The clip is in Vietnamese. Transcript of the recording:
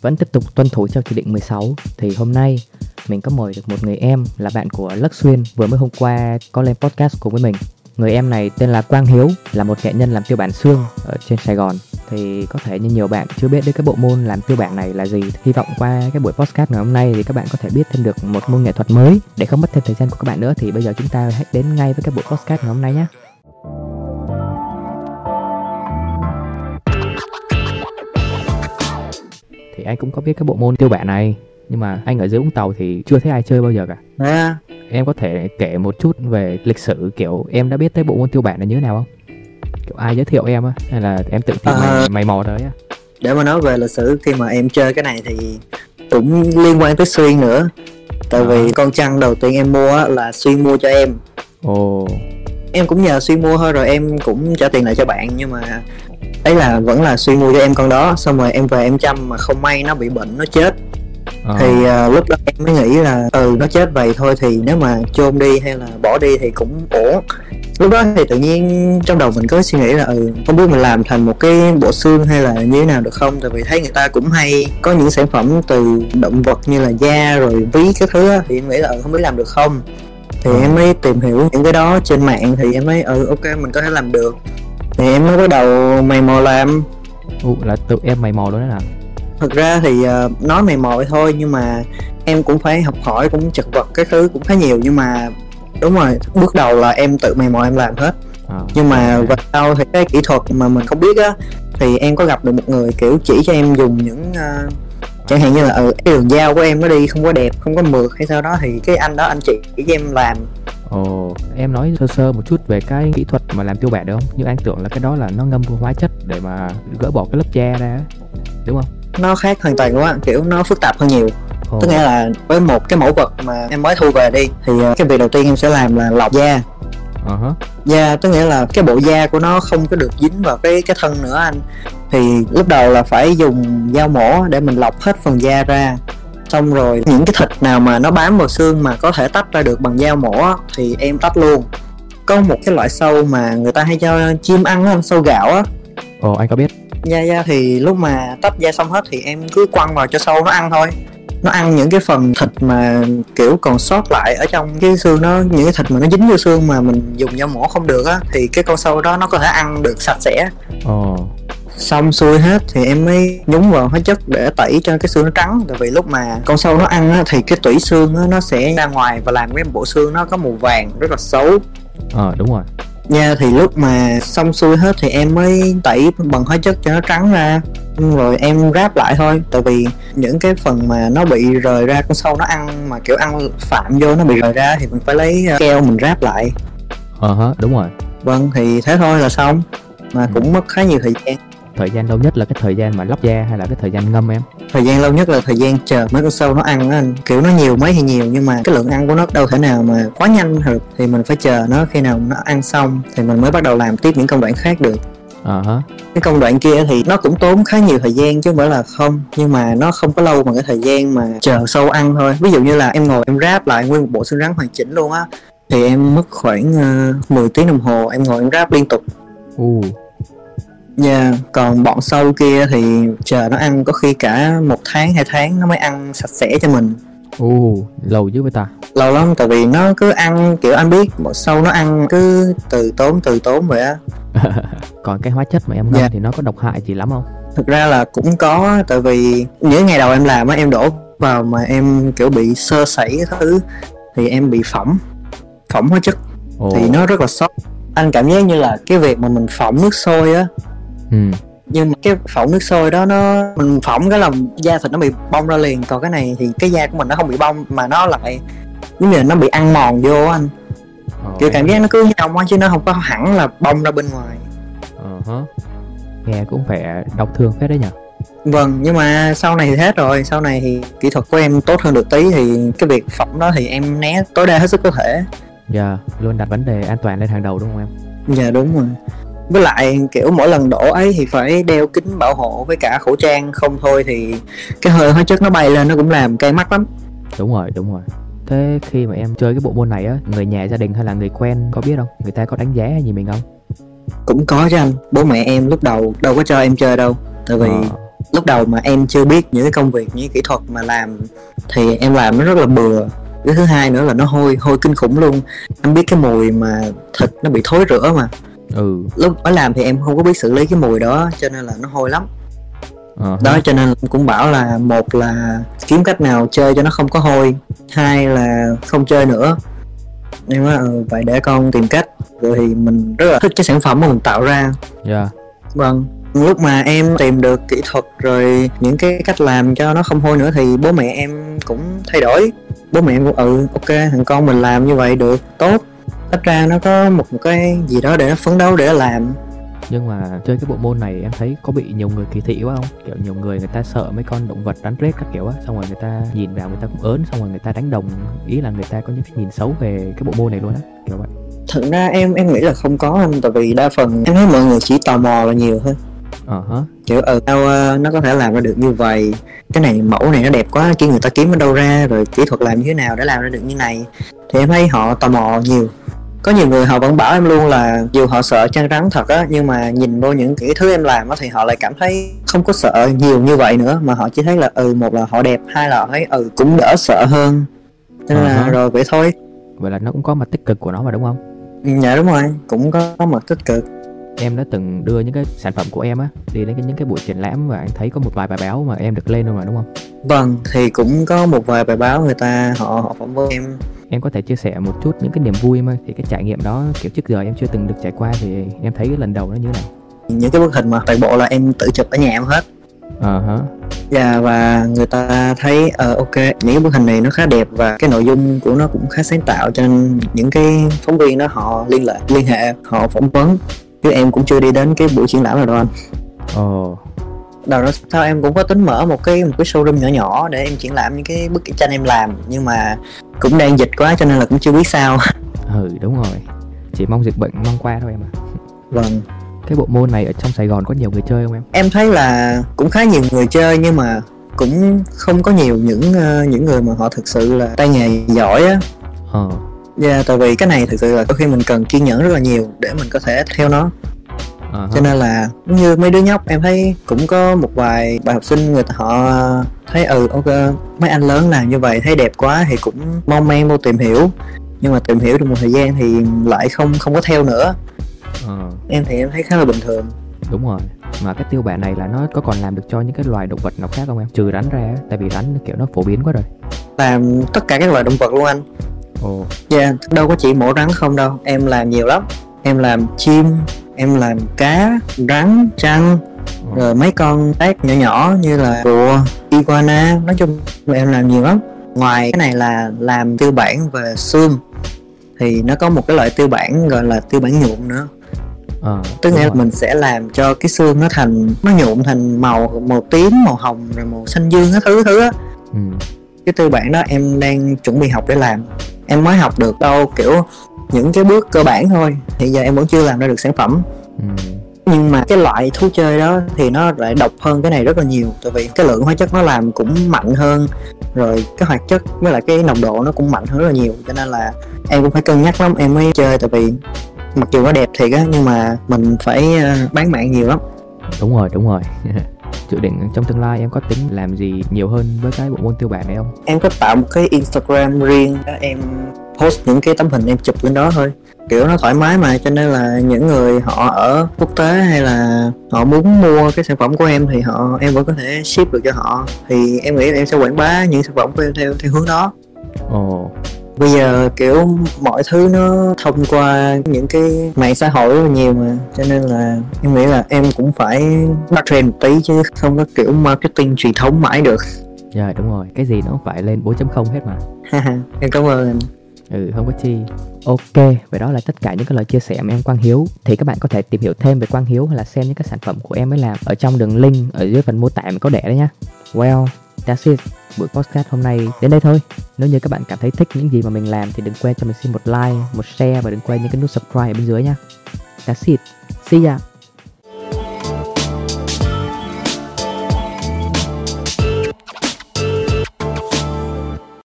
vẫn tiếp tục tuân thủ theo chỉ định 16 thì hôm nay mình có mời được một người em là bạn của Lắc Xuyên vừa mới hôm qua có lên podcast cùng với mình. Người em này tên là Quang Hiếu, là một nghệ nhân làm tiêu bản xương ở trên Sài Gòn. Thì có thể như nhiều bạn chưa biết đến cái bộ môn làm tiêu bản này là gì. Hy vọng qua cái buổi podcast ngày hôm nay thì các bạn có thể biết thêm được một môn nghệ thuật mới để không mất thêm thời gian của các bạn nữa thì bây giờ chúng ta hãy đến ngay với cái buổi podcast ngày hôm nay nhé. Anh cũng có biết cái bộ môn tiêu bản này nhưng mà anh ở dưới Vũng Tàu thì chưa thấy ai chơi bao giờ cả. À, em có thể kể một chút về lịch sử kiểu em đã biết tới bộ môn tiêu bản này như thế nào không? Kiểu ai giới thiệu em á hay là em tự tìm À. mày, mày mò tới á? Để mà nói về lịch sử khi mà em chơi cái này thì cũng liên quan tới Xuyên nữa. Tại À. vì con trăng đầu tiên em mua là Xuyên mua cho em. Ồ Em cũng nhờ Xuyên mua thôi rồi em cũng trả tiền lại cho bạn Nhưng mà ấy là vẫn là Xuyên mua cho em con đó Xong rồi em về em chăm mà không may nó bị bệnh nó chết. Ờ, Thì à, lúc đó em mới nghĩ là ừ nó chết vậy thôi thì nếu mà chôn đi hay là bỏ đi thì cũng ổn. Lúc đó thì tự nhiên trong đầu mình có suy nghĩ là ừ không biết mình làm thành một cái bộ xương hay là như thế nào được không? Tại vì thấy người ta cũng hay có những sản phẩm từ động vật như là da rồi ví các thứ á thì em nghĩ là ừ không biết làm được không thì Ờ. em mới tìm hiểu những cái đó trên mạng thì em thấy ừ ok mình có thể làm được. Thì em mới bắt đầu mày mò làm. Ụ, là tự em mày mò luôn đấy nào thực ra thì ờ, nói mày mò thôi nhưng mà em cũng phải học hỏi cũng chật vật cái thứ cũng khá nhiều nhưng mà đúng rồi bước đầu là em tự mày mò em làm hết. Ờ, nhưng mà về sau thì cái kỹ thuật mà mình không biết á thì em có gặp được một người kiểu chỉ cho em dùng những ờ, chẳng hạn như là ừ, cái đường dao của em nó đi không có đẹp không có mượt hay sao đó thì cái anh đó anh chỉ cho em làm. Ồ em nói sơ sơ một chút về cái kỹ thuật mà làm tiêu bản được không? Như anh tưởng là cái đó là nó ngâm hóa chất để mà gỡ bỏ cái lớp da ra á. đúng không? Nó khác hoàn toàn quá kiểu nó phức tạp hơn nhiều. Ồ, tức nghĩa là với một cái mẫu vật mà em mới thu về đi thì ờ, cái việc đầu tiên em sẽ làm là lọc da ờ hả. da tức nghĩa là cái bộ da của nó không có được dính vào cái cái thân nữa anh. Thì lúc đầu là phải dùng dao mổ để mình lọc hết phần da ra. Xong rồi những cái thịt nào mà nó bám vào xương mà có thể tách ra được bằng dao mổ thì em tách luôn. Có một cái loại sâu mà người ta hay cho chim ăn á sâu gạo á. Ồ anh có biết. Da da thì lúc mà tách da xong hết thì em cứ quăng vào cho sâu nó ăn thôi nó ăn những cái phần thịt mà kiểu còn sót lại ở trong cái xương nó những cái thịt mà nó dính vô xương mà mình dùng dao mổ không được á thì cái con sâu đó nó có thể ăn được sạch sẽ. Ồ xong xuôi hết thì em mới nhúng vào hóa chất để tẩy cho cái xương nó trắng. Tại vì lúc mà con sâu nó ăn á, thì cái tủy xương á, nó sẽ ra ngoài và làm cái bộ xương nó có màu vàng rất là xấu. Ờ đúng rồi nha thì lúc mà xong xuôi hết thì em mới tẩy bằng hóa chất cho nó trắng ra. Rồi em ráp lại thôi tại vì những cái phần mà nó bị rời ra con sâu nó ăn mà kiểu ăn phạm vô nó bị rời ra thì mình phải lấy uh, keo mình ráp lại. Ờ hả đúng rồi. Vâng thì thế thôi là xong. Mà cũng mất khá nhiều thời gian thời gian lâu nhất là cái thời gian mà lóc da hay là cái thời gian ngâm em? Thời gian lâu nhất là thời gian chờ mấy con sâu nó ăn anh. Kiểu nó nhiều mấy thì nhiều nhưng mà cái lượng ăn của nó đâu thể nào mà quá nhanh được. Thì mình phải chờ nó khi nào nó ăn xong thì mình mới bắt đầu làm tiếp những công đoạn khác được. Ờ hả. Cái công đoạn kia thì nó cũng tốn khá nhiều thời gian chứ không phải là không. Nhưng mà nó không có lâu bằng cái thời gian mà chờ sâu ăn thôi. Ví dụ như là em ngồi em ráp lại nguyên một bộ xương rắn hoàn chỉnh luôn á thì em mất khoảng uh, 10 tiếng đồng hồ em ngồi em ráp liên tục u nha còn bọn sâu kia thì chờ nó ăn có khi cả một tháng hai tháng nó mới ăn sạch sẽ cho mình. U lâu dữ với ta. Lâu lắm tại vì nó cứ ăn kiểu anh biết bọn sâu nó ăn cứ từ tốn từ tốn vậy á. Còn cái hóa chất mà em ngâm Dạ. thì nó có độc hại gì lắm không? Thực ra là cũng có tại vì những ngày đầu em làm á em đổ vào mà em kiểu bị sơ sẩy cái thứ thì em bị phỏng phỏng hóa chất. Ồ. Thì nó rất là sốc anh cảm giác như là cái việc mà mình phỏng nước sôi á ừ. Nhưng mà cái phỏng nước sôi đó nó mình phỏng cái lòng da thịt nó bị bong ra liền. Còn cái này thì cái da của mình nó không bị bong mà nó lại giống như là nó bị ăn mòn vô anh. Ờ, kiểu cảm giác nó cứ nhông á chứ nó không có hẳn là bong ra bên ngoài. Ờ hả. nghe cũng phải đau thương phết đấy nhỉ Vâng, nhưng mà sau này thì hết rồi. Sau này thì kỹ thuật của em tốt hơn được tí Thì cái việc phỏng đó thì em né tối đa hết sức có thể. Dạ, luôn đặt vấn đề an toàn lên hàng đầu đúng không em? Dạ đúng rồi Với lại kiểu mỗi lần đổ ấy thì phải đeo kính bảo hộ với cả khẩu trang Không thôi thì cái hơi hóa chất nó bay lên nó cũng làm cay mắt lắm. Đúng rồi, đúng rồi. Thế khi mà em chơi cái bộ môn này á, người nhà gia đình hay là người quen có biết không? Người ta có đánh giá gì mình không? Cũng có chứ anh. Bố mẹ em lúc đầu đâu có cho em chơi đâu. Tại vì Ờ, lúc đầu mà em chưa biết những cái công việc những cái kỹ thuật mà làm thì em làm nó rất là bừa. Cái thứ hai nữa là nó hôi hôi kinh khủng luôn. Em biết cái mùi mà thịt nó bị thối rữa mà ừ. Lúc mới làm thì em không có biết xử lý cái mùi đó cho nên là nó hôi lắm. Ờ đó cho nên cũng bảo là một là kiếm cách nào chơi cho nó không có hôi hai là không chơi nữa. Em nói ừ, vậy để con tìm cách. Rồi thì mình rất là thích cái sản phẩm mà mình tạo ra. Dạ. Vâng. Lúc mà em tìm được kỹ thuật rồi những cái cách làm cho nó không hôi nữa thì bố mẹ em cũng thay đổi. Bố mẹ em cũng ừ ok thằng con mình làm như vậy được tốt ít ra nó có một, cái gì đó để nó phấn đấu để nó làm. Nhưng mà chơi cái bộ môn này em thấy có bị nhiều người kỳ thị quá không? Kiểu nhiều người người ta sợ mấy con động vật rắn rết các kiểu á xong rồi người ta nhìn vào người ta cũng ớn xong rồi người ta đánh đồng. Ý là người ta có những cái nhìn xấu về cái bộ môn này luôn á kiểu vậy. Thật ra em em nghĩ là không có anh tại vì đa phần em thấy mọi người chỉ tò mò là nhiều thôi. Ờ hả? Kiểu ờ sao ờ, nó có thể làm ra được như vậy. Cái này mẫu này nó đẹp quá kia người ta kiếm ở đâu ra rồi kỹ thuật làm như thế nào để làm ra được như này. Thì em thấy họ tò mò nhiều có nhiều người họ vẫn bảo em luôn là dù họ sợ chân rắn thật á nhưng mà nhìn vô những cái thứ em làm á thì họ lại cảm thấy không có sợ nhiều như vậy nữa mà họ chỉ thấy là ừ một là họ đẹp hai là họ thấy ừ cũng đỡ sợ hơn. Nên là Uh-huh. rồi vậy thôi. Vậy là nó cũng có mặt tích cực của nó mà đúng không? Ừ, dạ đúng rồi cũng có, có mặt tích cực. Em đã từng đưa những cái sản phẩm của em á đi đến những cái buổi triển lãm và anh thấy có một vài bài báo mà em được lên luôn mà đúng không? Vâng thì cũng có một vài bài báo người ta họ họ phỏng vấn em em có thể chia sẻ một chút những cái niềm vui mà thì cái trải nghiệm đó kiểu trước giờ em chưa từng được trải qua thì em thấy cái lần đầu nó như thế nào? Những cái bức hình mà toàn bộ là em tự chụp ở nhà em hết. Ờ hả Dạ và người ta thấy ờ ok những cái bức hình này nó khá đẹp và cái nội dung của nó cũng khá sáng tạo cho nên những cái phóng viên đó họ liên lạc liên hệ họ phỏng vấn. Chứ em cũng chưa đi đến cái buổi triển lãm nào đâu anh. Ồ đầu đó sau em cũng có tính mở một cái một cái showroom nhỏ nhỏ để em triển lãm những cái bức tranh em làm. Nhưng mà cũng đang dịch quá cho nên là cũng chưa biết sao. Ừ đúng rồi. Chỉ mong dịch bệnh mong qua thôi em à vâng. Cái bộ môn này ở trong Sài Gòn có nhiều người chơi không em? Em thấy là cũng khá nhiều người chơi nhưng mà cũng không có nhiều những ờ, những người mà họ thực sự là tay nghề giỏi á. Ờ. Dạ, tại vì cái này thực sự là có khi mình cần kiên nhẫn rất là nhiều để mình có thể theo nó ờ cho nên là như mấy đứa nhóc em thấy cũng có một vài bạn học sinh người ta họ thấy ừ ok mấy anh lớn làm như vậy thấy đẹp quá thì cũng mong men vô tìm hiểu. Nhưng mà tìm hiểu được một thời gian thì lại không không có theo nữa. Ờ. Em thì em thấy khá là bình thường. Đúng rồi. Mà cái tiêu bản này là nó có còn làm được cho những cái loài động vật nào khác không em? Trừ rắn ra tại vì rắn kiểu nó phổ biến quá rồi. Làm tất cả các loại động vật luôn anh. Ồ. Dạ đâu có chỉ mỗi rắn không đâu em làm nhiều lắm. Em làm chim em làm cá rắn trăng ờ, rồi mấy con tác nhỏ nhỏ như là rùa iguana. Nói chung là em làm nhiều lắm. Ngoài cái này là làm tiêu bản về xương. Thì nó có một cái loại tiêu bản gọi là tiêu bản nhuộm nữa. Ờ tức nghĩa là mình sẽ làm cho cái xương nó thành nó nhuộm thành màu màu tím màu hồng rồi màu xanh dương cái thứ thứ á. Ừ. cái tiêu bản đó em đang chuẩn bị học để làm. Em mới học được đâu kiểu những cái bước cơ bản thôi. Thì giờ em vẫn chưa làm ra được sản phẩm. Ừ. nhưng mà cái loại thú chơi đó thì nó lại độc hơn cái này rất là nhiều. Tại vì cái lượng hóa chất nó làm cũng mạnh hơn rồi cái hoạt chất với lại cái nồng độ nó cũng mạnh hơn rất là nhiều. Cho nên là em cũng phải cân nhắc lắm em mới chơi. Tại vì mặc dù nó đẹp thiệt á nhưng mà mình phải ờ, bán mạng nhiều lắm. Đúng rồi đúng rồi. Dự định trong tương lai em có tính làm gì nhiều hơn với cái bộ môn tiêu bản này không? Em có tạo một cái instagram riêng đó em post những cái tấm hình em chụp lên đó thôi. Kiểu nó thoải mái mà cho nên là những người họ ở quốc tế hay là họ muốn mua cái sản phẩm của em thì họ em vẫn có thể ship được cho họ. Thì em nghĩ là em sẽ quảng bá những sản phẩm của em theo theo hướng đó. Ồ. Bây giờ kiểu mọi thứ nó thông qua những cái mạng xã hội rất là nhiều mà cho nên là em nghĩ là em cũng phải bắt trend một tí chứ không có kiểu marketing truyền thống mãi được. Dạ đúng rồi. Cái gì nó phải lên 4.0 hết mà. Em cảm ơn anh ừ không có chi. Ok, vậy đó là tất cả những cái lời chia sẻ mà em Quang Hiếu. Thì các bạn có thể tìm hiểu thêm về Quang Hiếu hay là xem những cái sản phẩm của em mới làm ở trong đường link ở dưới phần mô tả mình có để đấy nhá. Well, that's it. Buổi podcast hôm nay đến đây thôi. Nếu như các bạn cảm thấy thích những gì mà mình làm thì đừng quên cho mình xin một like, một share và đừng quên những cái nút subscribe ở bên dưới nhá. That's it. See ya.